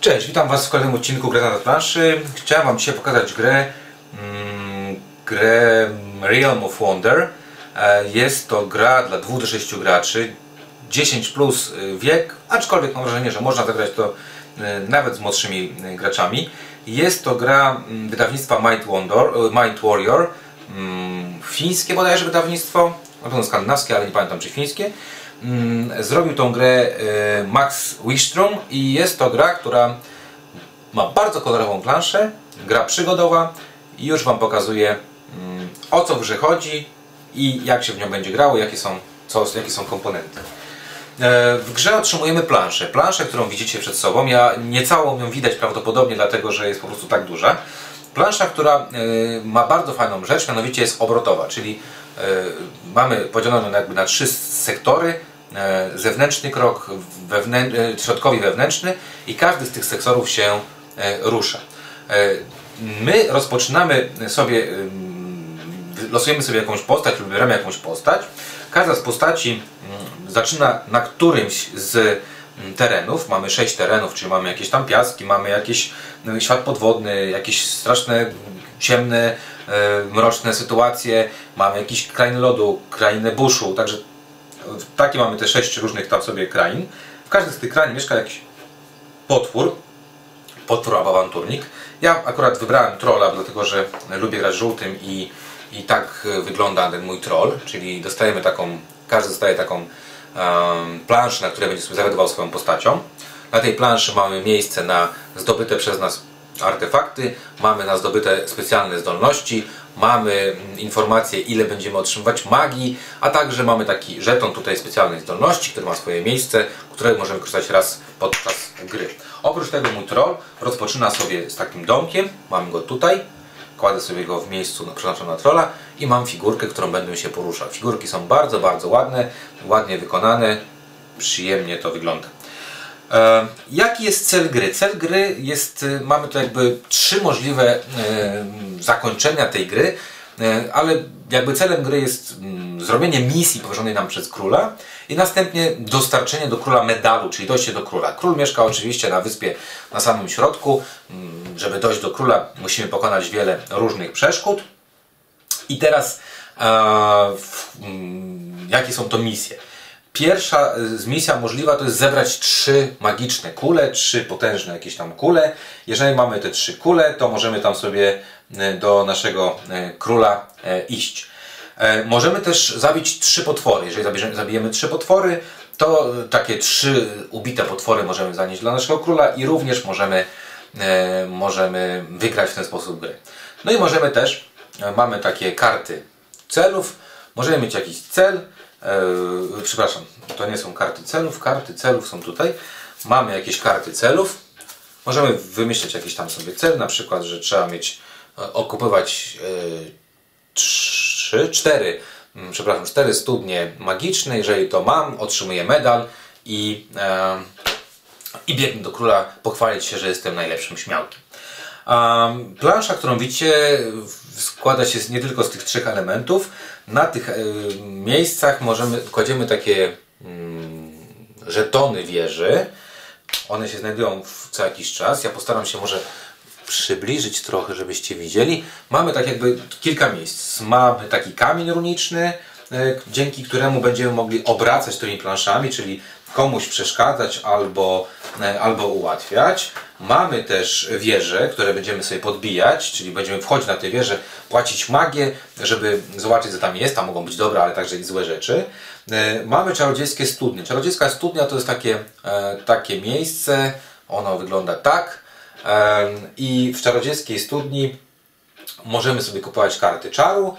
Cześć, witam Was w kolejnym odcinku Grę na planszy. Chciałem Wam dzisiaj pokazać grę, mm, grę Realm of Wonder. E, Jest to gra dla 2 do 6 graczy, 10 plus y, wiek, aczkolwiek mam wrażenie, że można zagrać to y, nawet z młodszymi y, graczami. Jest to gra mm, wydawnictwa Mind, Wonder, Mind Warrior, mm, fińskie bodajże wydawnictwo, na pewno skandynawskie, ale nie pamiętam czy fińskie. Mm, Zrobił tą grę y, Max Wistrom i jest to gra, która ma bardzo kolorową planszę, gra przygodowa i już Wam pokazuję mm, o co w grze chodzi i jak się w nią będzie grało, jakie są, co, jakie są komponenty. E, W grze otrzymujemy planszę. Planszę, którą widzicie przed sobą. Ja nie całą ją widać prawdopodobnie dlatego, że jest po prostu tak duża. Plansza, która e, ma bardzo fajną rzecz, mianowicie jest obrotowa, czyli e, mamy podzieloną jakby na trzy sektory. E, Zewnętrzny krok, wewnę, e, środkowy wewnętrzny i każdy z tych sektorów się e, rusza. My rozpoczynamy sobie losujemy sobie jakąś postać wybieramy jakąś postać. Każda z postaci zaczyna na którymś z terenów. Mamy sześć terenów, czyli mamy jakieś tam piaski, mamy jakiś mm, świat podwodny, jakieś straszne, ciemne, mroczne sytuacje, mamy jakieś krainy lodu, krainy buszu, także takie mamy te sześć różnych tam sobie krain. W każdym z tych krain mieszka jakiś potwór, potwór albo awanturnik. Ja akurat wybrałem trolla, dlatego że lubię grać żółtym i, i tak wygląda ten mój troll, czyli dostajemy taką, każdy dostaje taką um, planszę, na której będzie sobie zawiadował swoją postacią. Na tej planszy mamy miejsce na zdobyte przez nas artefakty, mamy na zdobyte specjalne zdolności, mamy informacje ile będziemy otrzymywać magii, a także mamy taki żeton tutaj specjalnej zdolności, który ma swoje miejsce, którego możemy korzystać raz podczas gry. Oprócz tego mój troll rozpoczyna sobie z takim domkiem, mam go tutaj, kładę sobie go w miejscu przeznaczonym na trolla i mam figurkę, którą będę się poruszał. Figurki są bardzo, bardzo ładne, ładnie wykonane, przyjemnie to wygląda. E, jaki jest cel gry? Cel gry jest, e, mamy tu jakby trzy możliwe e, zakończenia tej gry, ale jakby celem gry jest mm, zrobienie misji powierzonej nam przez króla i następnie dostarczenie do króla medalu, czyli dojście do króla. Król mieszka oczywiście na wyspie na samym środku. Mm, Żeby dojść do króla musimy pokonać wiele różnych przeszkód. I teraz mm, jakie są to misje? Pierwsza y, misja możliwa to jest zebrać trzy magiczne kule, trzy potężne jakieś tam kule. Jeżeli mamy te trzy kule, to możemy tam sobie y, do naszego y, króla iść. E, Możemy też zabić trzy potwory. Jeżeli zabijemy trzy potwory, to takie trzy ubite potwory możemy zanieść dla naszego króla i również możemy, e, możemy wygrać w ten sposób gry. No i możemy też, e, mamy takie karty celów, możemy mieć jakiś cel, e, przepraszam, to nie są karty celów, karty celów są tutaj, mamy jakieś karty celów, możemy wymyśleć jakiś tam sobie cel, na przykład, że trzeba mieć, e, okupywać e, trzy, cztery, mm, przepraszam, cztery studnie magiczne, jeżeli to mam, otrzymuję medal i, e, i biegnę do króla pochwalić się, że jestem najlepszym śmiałkiem. Plansza, którą widzicie, składa się nie tylko z tych trzech elementów. Na tych e, miejscach możemy, kładziemy takie mm, żetony wieży. One się znajdują co jakiś czas. Ja postaram się może przybliżyć trochę, żebyście widzieli. Mamy tak jakby kilka miejsc. Mamy taki kamień runiczny, e, dzięki któremu będziemy mogli obracać tymi planszami, czyli komuś przeszkadzać albo, e, albo ułatwiać. Mamy też wieże, które będziemy sobie podbijać, czyli będziemy wchodzić na te wieże, płacić magię, żeby zobaczyć co tam jest. Tam mogą być dobre, ale także i złe rzeczy. E, Mamy czarodziejskie studnie. Czarodziejska studnia to jest takie, e, takie miejsce, ono wygląda tak. I w czarodziejskiej studni możemy sobie kupować karty czaru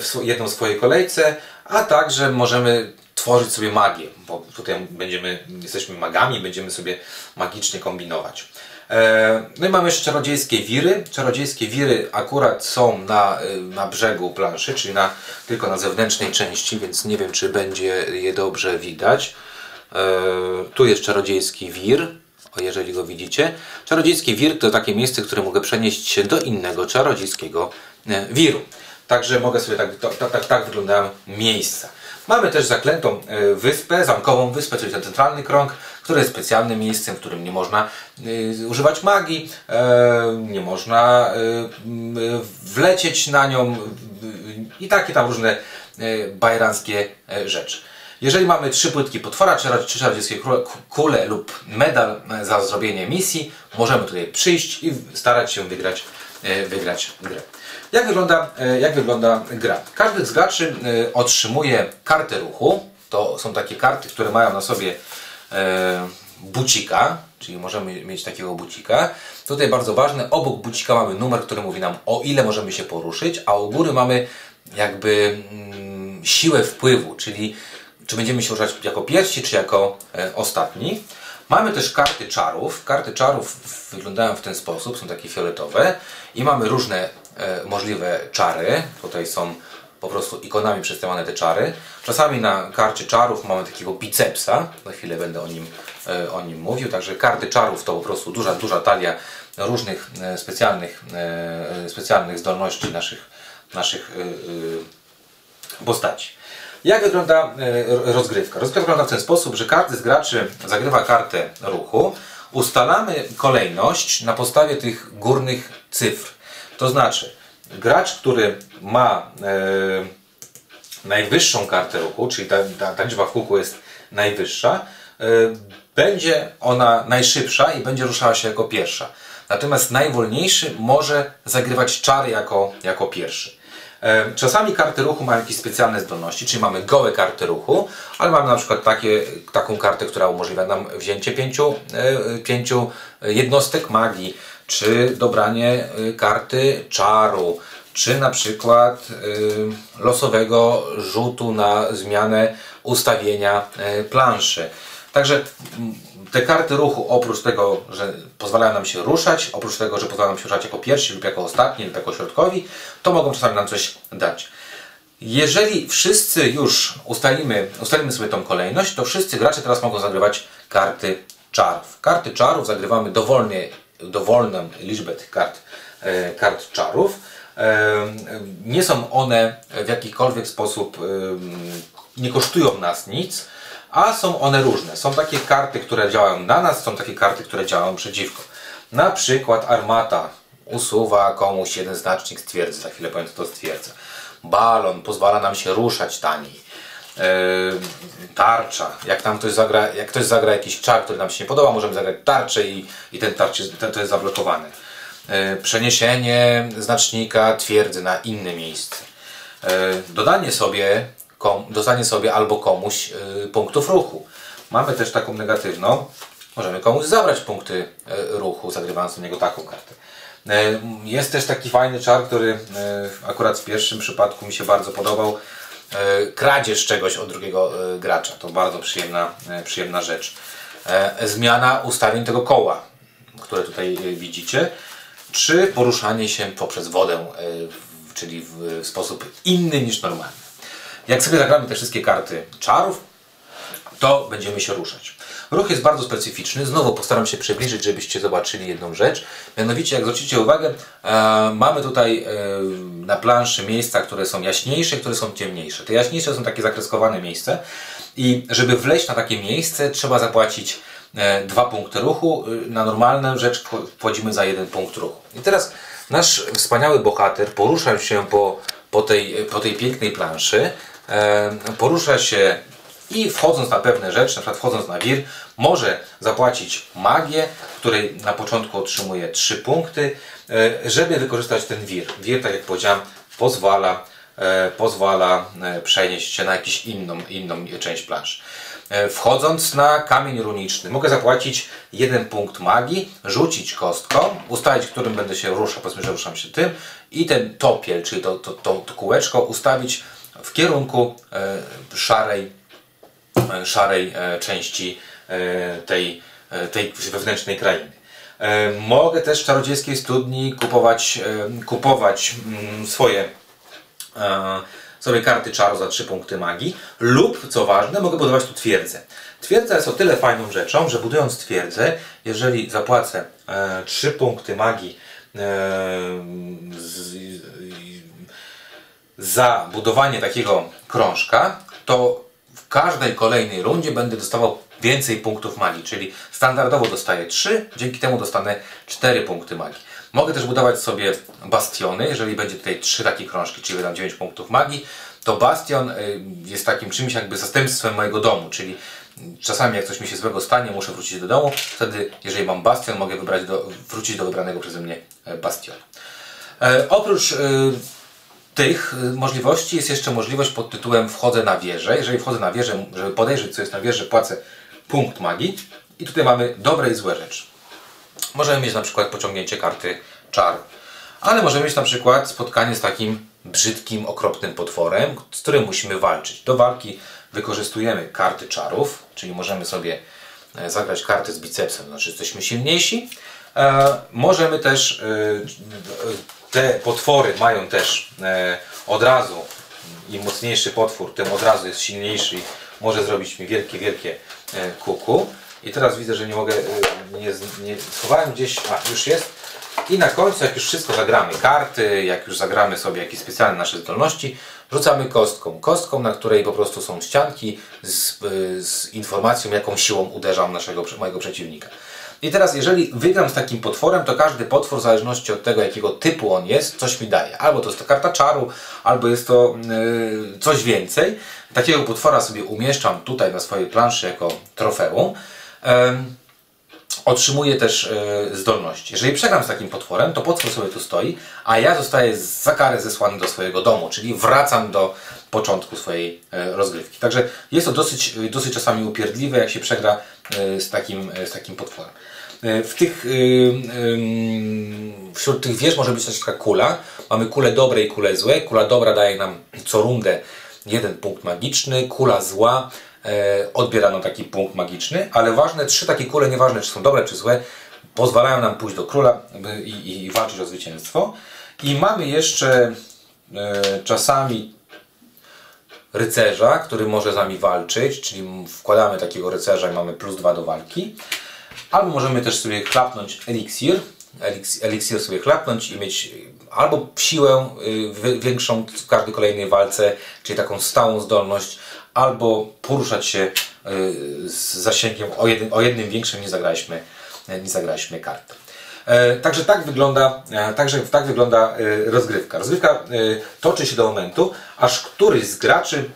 w jedną swojej kolejce, a także możemy tworzyć sobie magię, bo tutaj będziemy, jesteśmy magami, będziemy sobie magicznie kombinować. E, No i mamy jeszcze czarodziejskie wiry. Czarodziejskie wiry akurat są na, y, na brzegu planszy, czyli na, tylko na zewnętrznej części, więc nie wiem, czy będzie je dobrze widać. E, Tu jest czarodziejski wir, o jeżeli go widzicie. Czarodziejski wir to takie miejsce, które mogę przenieść się do innego czarodziejskiego e, wiru. Także mogę sobie tak, tak, tak, tak wyglądają miejsca. Mamy też zaklętą e, wyspę, zamkową wyspę, czyli ten centralny krąg, które jest specjalnym miejscem, w którym nie można y, używać magii, e, nie można wlecieć na nią i takie tam różne bajeranckie rzeczy. Jeżeli mamy trzy płytki potwora, czy czarodziejskie kule lub medal za zrobienie misji, możemy tutaj przyjść i starać się wygrać, wygrać grę. Jak wygląda, jak wygląda gra? Każdy z graczy otrzymuje kartę ruchu, to są takie karty, które mają na sobie e, bucika, czyli możemy mieć takiego bucika. Tutaj bardzo ważne, obok bucika mamy numer, który mówi nam o ile możemy się poruszyć, a u góry mamy jakby mm, siłę wpływu, czyli czy będziemy się ruszać jako pierwsi, czy jako e, ostatni. Mamy też karty czarów. Karty czarów wyglądają w ten sposób, są takie fioletowe i mamy różne e, możliwe czary. Tutaj są po prostu ikonami przedstawione te czary. Czasami na karcie czarów mamy takiego bicepsa, za chwilę będę o nim, e, o nim mówił, także karty czarów to po prostu duża, duża talia różnych e, specjalnych, e, specjalnych zdolności naszych, naszych postaci. Jak wygląda rozgrywka? Rozgrywka wygląda w ten sposób, że każdy z graczy zagrywa kartę ruchu. Ustalamy kolejność na podstawie tych górnych cyfr. To znaczy, gracz, który ma e, najwyższą kartę ruchu, czyli ta, ta, ta liczba w kółku jest najwyższa, e, będzie ona najszybsza i będzie ruszała się jako pierwsza. Natomiast najwolniejszy może zagrywać czary jako, jako pierwszy. E, czasami karty ruchu mają jakieś specjalne zdolności, czyli mamy gołe karty ruchu, ale mamy na przykład takie, taką kartę, która umożliwia nam wzięcie pięciu, e, pięciu jednostek magii czy dobranie y, karty czaru, czy na przykład losowego rzutu na zmianę ustawienia planszy. Także te karty ruchu, oprócz tego, że pozwalają nam się ruszać, oprócz tego, że pozwalają nam się ruszać jako pierwsi lub jako ostatni lub jako środkowi, to mogą czasami nam coś dać. Jeżeli wszyscy już ustalimy, ustalimy sobie tą kolejność, to wszyscy gracze teraz mogą zagrywać karty czarów. Karty czarów zagrywamy dowolnie dowolną liczbę tych kart, e, kart czarów. E, nie są one w jakikolwiek sposób, nie kosztują nas nic, a są one różne. Są takie karty, które działają na nas, są takie karty, które działają przeciwko. Na przykład armata usuwa komuś jeden znacznik z za chwilę powiem to stwierdzę. Balon pozwala nam się ruszać taniej. Yy, tarcza. Jak tam ktoś zagra, jak ktoś zagra jakiś czar, który nam się nie podoba, możemy zagrać tarczę i, i ten tarcz jest, ten, to jest zablokowany. Yy, przeniesienie znacznika twierdzy na inne miejsce. Yy, dodanie sobie, kom, dodanie sobie albo komuś punktów ruchu. Mamy też taką negatywną. Możemy komuś zabrać punkty ruchu, zagrywając do niego taką kartę. Jest też taki fajny czar, który akurat w pierwszym przypadku mi się bardzo podobał E, kradzież czegoś od drugiego e, gracza. To bardzo przyjemna, przyjemna rzecz. Zmiana ustawień tego koła, które tutaj widzicie, czy poruszanie się poprzez wodę, czyli w sposób inny niż normalny. Jak sobie zagramy te wszystkie karty czarów, to będziemy się ruszać. Ruch jest bardzo specyficzny. Znowu postaram się przybliżyć, żebyście zobaczyli jedną rzecz. Mianowicie, jak zwrócicie uwagę, e, mamy tutaj e, na planszy miejsca, które są jaśniejsze, które są ciemniejsze. Te jaśniejsze są takie zakreskowane miejsca i żeby wleźć na takie miejsce, trzeba zapłacić e, dwa punkty ruchu. Na normalną rzecz wchodzimy za jeden punkt ruchu. I teraz nasz wspaniały bohater porusza się po, po, tej, po tej pięknej planszy. E, porusza się i wchodząc na pewne rzeczy, na przykład wchodząc na wir, może zapłacić magię, której na początku otrzymuje 3 punkty, e, żeby wykorzystać ten wir. Wir, tak jak powiedziałem, pozwala, e, pozwala przenieść się na jakąś inną, inną część planszy. Wchodząc na kamień runiczny, mogę zapłacić jeden punkt magii, rzucić kostką, ustalić, którym będę się ruszał, powiedzmy, że ruszam się tym, i ten topiel, czyli to, to, to, to kółeczko, ustawić w kierunku e, szarej E, szarej e, części tej, tej wewnętrznej krainy. Mogę też w czarodziejskiej studni kupować, kupować mm, swoje sobie karty czaru za 3 punkty magii lub, co ważne, mogę budować tu twierdzę. Twierdza jest o tyle fajną rzeczą, że budując twierdzę, jeżeli zapłacę 3 punkty magii za budowanie takiego krążka, to każdej kolejnej rundzie będę dostawał więcej punktów magii, czyli standardowo dostaję 3, dzięki temu dostanę 4 punkty magii. Mogę też budować sobie bastiony, jeżeli będzie tutaj 3 takie krążki, czyli wydam 9 punktów magii, to bastion y, jest takim czymś jakby zastępstwem mojego domu, czyli czasami jak coś mi się złego stanie, muszę wrócić do domu, wtedy jeżeli mam bastion, mogę do, wrócić do wybranego przeze mnie e, bastionu. E, oprócz e, tych e, możliwości jest jeszcze możliwość pod tytułem wchodzę na wieżę. Jeżeli wchodzę na wieżę, żeby podejrzeć co jest na wieży, płacę punkt magii. I tutaj mamy dobre i złe rzeczy. Możemy mieć na przykład pociągnięcie karty czar. Ale możemy mieć na przykład spotkanie z takim brzydkim, okropnym potworem, z którym musimy walczyć. Do walki wykorzystujemy karty czarów, czyli możemy sobie e, zagrać karty z bicepsem, znaczy jesteśmy silniejsi. E, możemy też, e, te potwory mają też e, od razu, im mocniejszy potwór, tym od razu jest silniejszy i może zrobić mi wielkie, wielkie e, kuku. I teraz widzę, że nie mogę, e, nie, nie schowałem gdzieś, a już jest. I na końcu, jak już wszystko zagramy, karty, jak już zagramy sobie jakieś specjalne nasze zdolności, rzucamy kostką. Kostką, na której po prostu są ścianki z, z informacją, jaką siłą uderzam naszego, mojego przeciwnika. I teraz, jeżeli wygram z takim potworem, to każdy potwór, w zależności od tego, jakiego typu on jest, coś mi daje. Albo to jest to karta czaru, albo jest to yy, coś więcej. Takiego potwora sobie umieszczam tutaj na swojej planszy jako trofeum. Yy otrzymuję też e, zdolności. Jeżeli przegram z takim potworem, to potwór sobie tu stoi, a ja zostaję za karę zesłany do swojego domu, czyli wracam do początku swojej e, rozgrywki. Także jest to dosyć, dosyć czasami upierdliwe, jak się przegra e, z takim, z takim potworem. W tych, wśród tych wież może być też taka kula. Mamy kulę dobre i kulę złe. Kula dobra daje nam co rundę jeden punkt magiczny, kula zła E, odbierano taki punkt magiczny, ale ważne, trzy takie kule, nieważne czy są dobre czy złe, pozwalają nam pójść do króla i, i walczyć o zwycięstwo. I mamy jeszcze e, czasami rycerza, który może z nami walczyć, czyli wkładamy takiego rycerza i mamy plus dwa do walki. Albo możemy też sobie chlapnąć eliksir, eliksir sobie chlapnąć i mieć albo siłę y, większą w każdej kolejnej walce, czyli taką stałą zdolność, albo poruszać się y, z zasięgiem o, jednym, o jednym większym nie zagraliśmy, nie zagraliśmy kart. E, także tak wygląda, e, także tak wygląda e, rozgrywka. Rozgrywka toczy się do momentu, aż któryś z graczy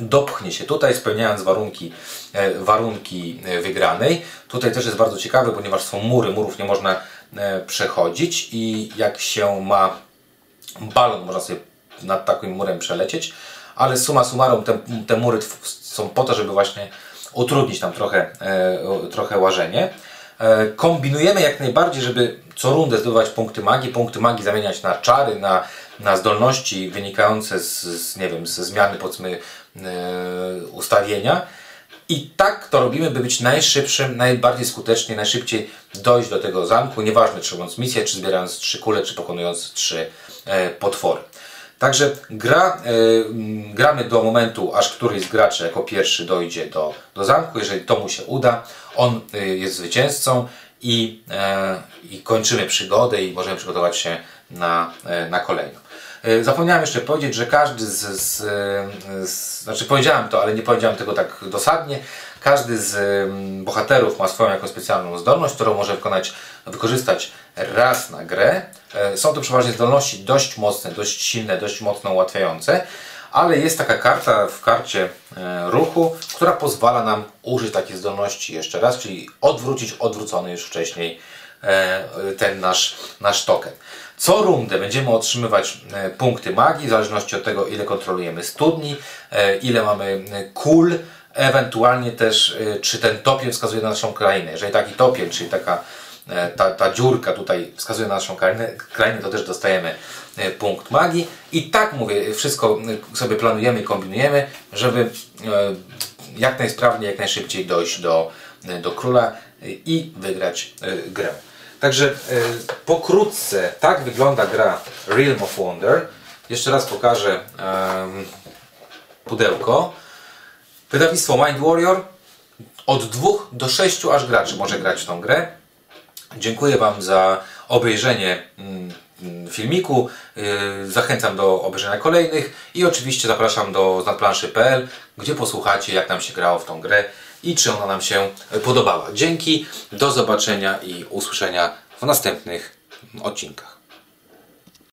dopchnie się tutaj, spełniając warunki, warunki wygranej. Tutaj też jest bardzo ciekawe, ponieważ są mury, murów nie można przechodzić i jak się ma balon, można sobie nad takim murem przelecieć, ale suma summarum te, te mury są po to, żeby właśnie utrudnić tam trochę, e, trochę łażenie. E, kombinujemy jak najbardziej, żeby co rundę zdobywać punkty magii, punkty magii zamieniać na czary, na, na zdolności wynikające z, z, nie wiem, ze zmiany powiedzmy e, ustawienia. I tak to robimy, by być najszybszym, najbardziej skutecznie, najszybciej dojść do tego zamku, nieważne czy robiąc misję, czy zbierając trzy kule, czy pokonując trzy e, potwory. Także gra, y, gramy do momentu, aż któryś z graczy jako pierwszy dojdzie do, do zamku. Jeżeli to mu się uda, on jest zwycięzcą i, i kończymy przygodę i możemy przygotować się na, na kolejną. Zapomniałem jeszcze powiedzieć, że każdy z, z, z, Znaczy powiedziałem to, ale nie powiedziałem tego tak dosadnie. Każdy z bohaterów ma swoją jakąś specjalną zdolność, którą może wykonać, wykorzystać raz na grę. E, są to przeważnie zdolności dość mocne, dość silne, dość mocno ułatwiające, ale jest taka karta w karcie e, ruchu, która pozwala nam użyć takiej zdolności jeszcze raz, czyli odwrócić odwrócony już wcześniej e, ten nasz, nasz token. Co rundę będziemy otrzymywać punkty magii, w zależności od tego, ile kontrolujemy studni, ile mamy kul, ewentualnie też, czy ten topień wskazuje na naszą krainę. Jeżeli taki topień, czyli taka E, ta, ta dziurka tutaj wskazuje na naszą krainę, krainę, to też dostajemy e, punkt magii. I tak mówię, wszystko e, sobie planujemy i kombinujemy, żeby jak najsprawniej, jak najszybciej dojść do, do króla i wygrać grę. Także pokrótce tak wygląda gra Realm of Wonder. Jeszcze raz pokażę pudełko. Wydawnictwo Mind Warrior. Od dwóch do sześciu aż graczy może grać w tą grę. Dziękuję Wam za obejrzenie mm, filmiku. Y, zachęcam do obejrzenia kolejnych i oczywiście zapraszam do znadplanszy.pl, gdzie posłuchacie jak nam się grało w tą grę i czy ona nam się podobała. Dzięki, do zobaczenia i usłyszenia w następnych odcinkach.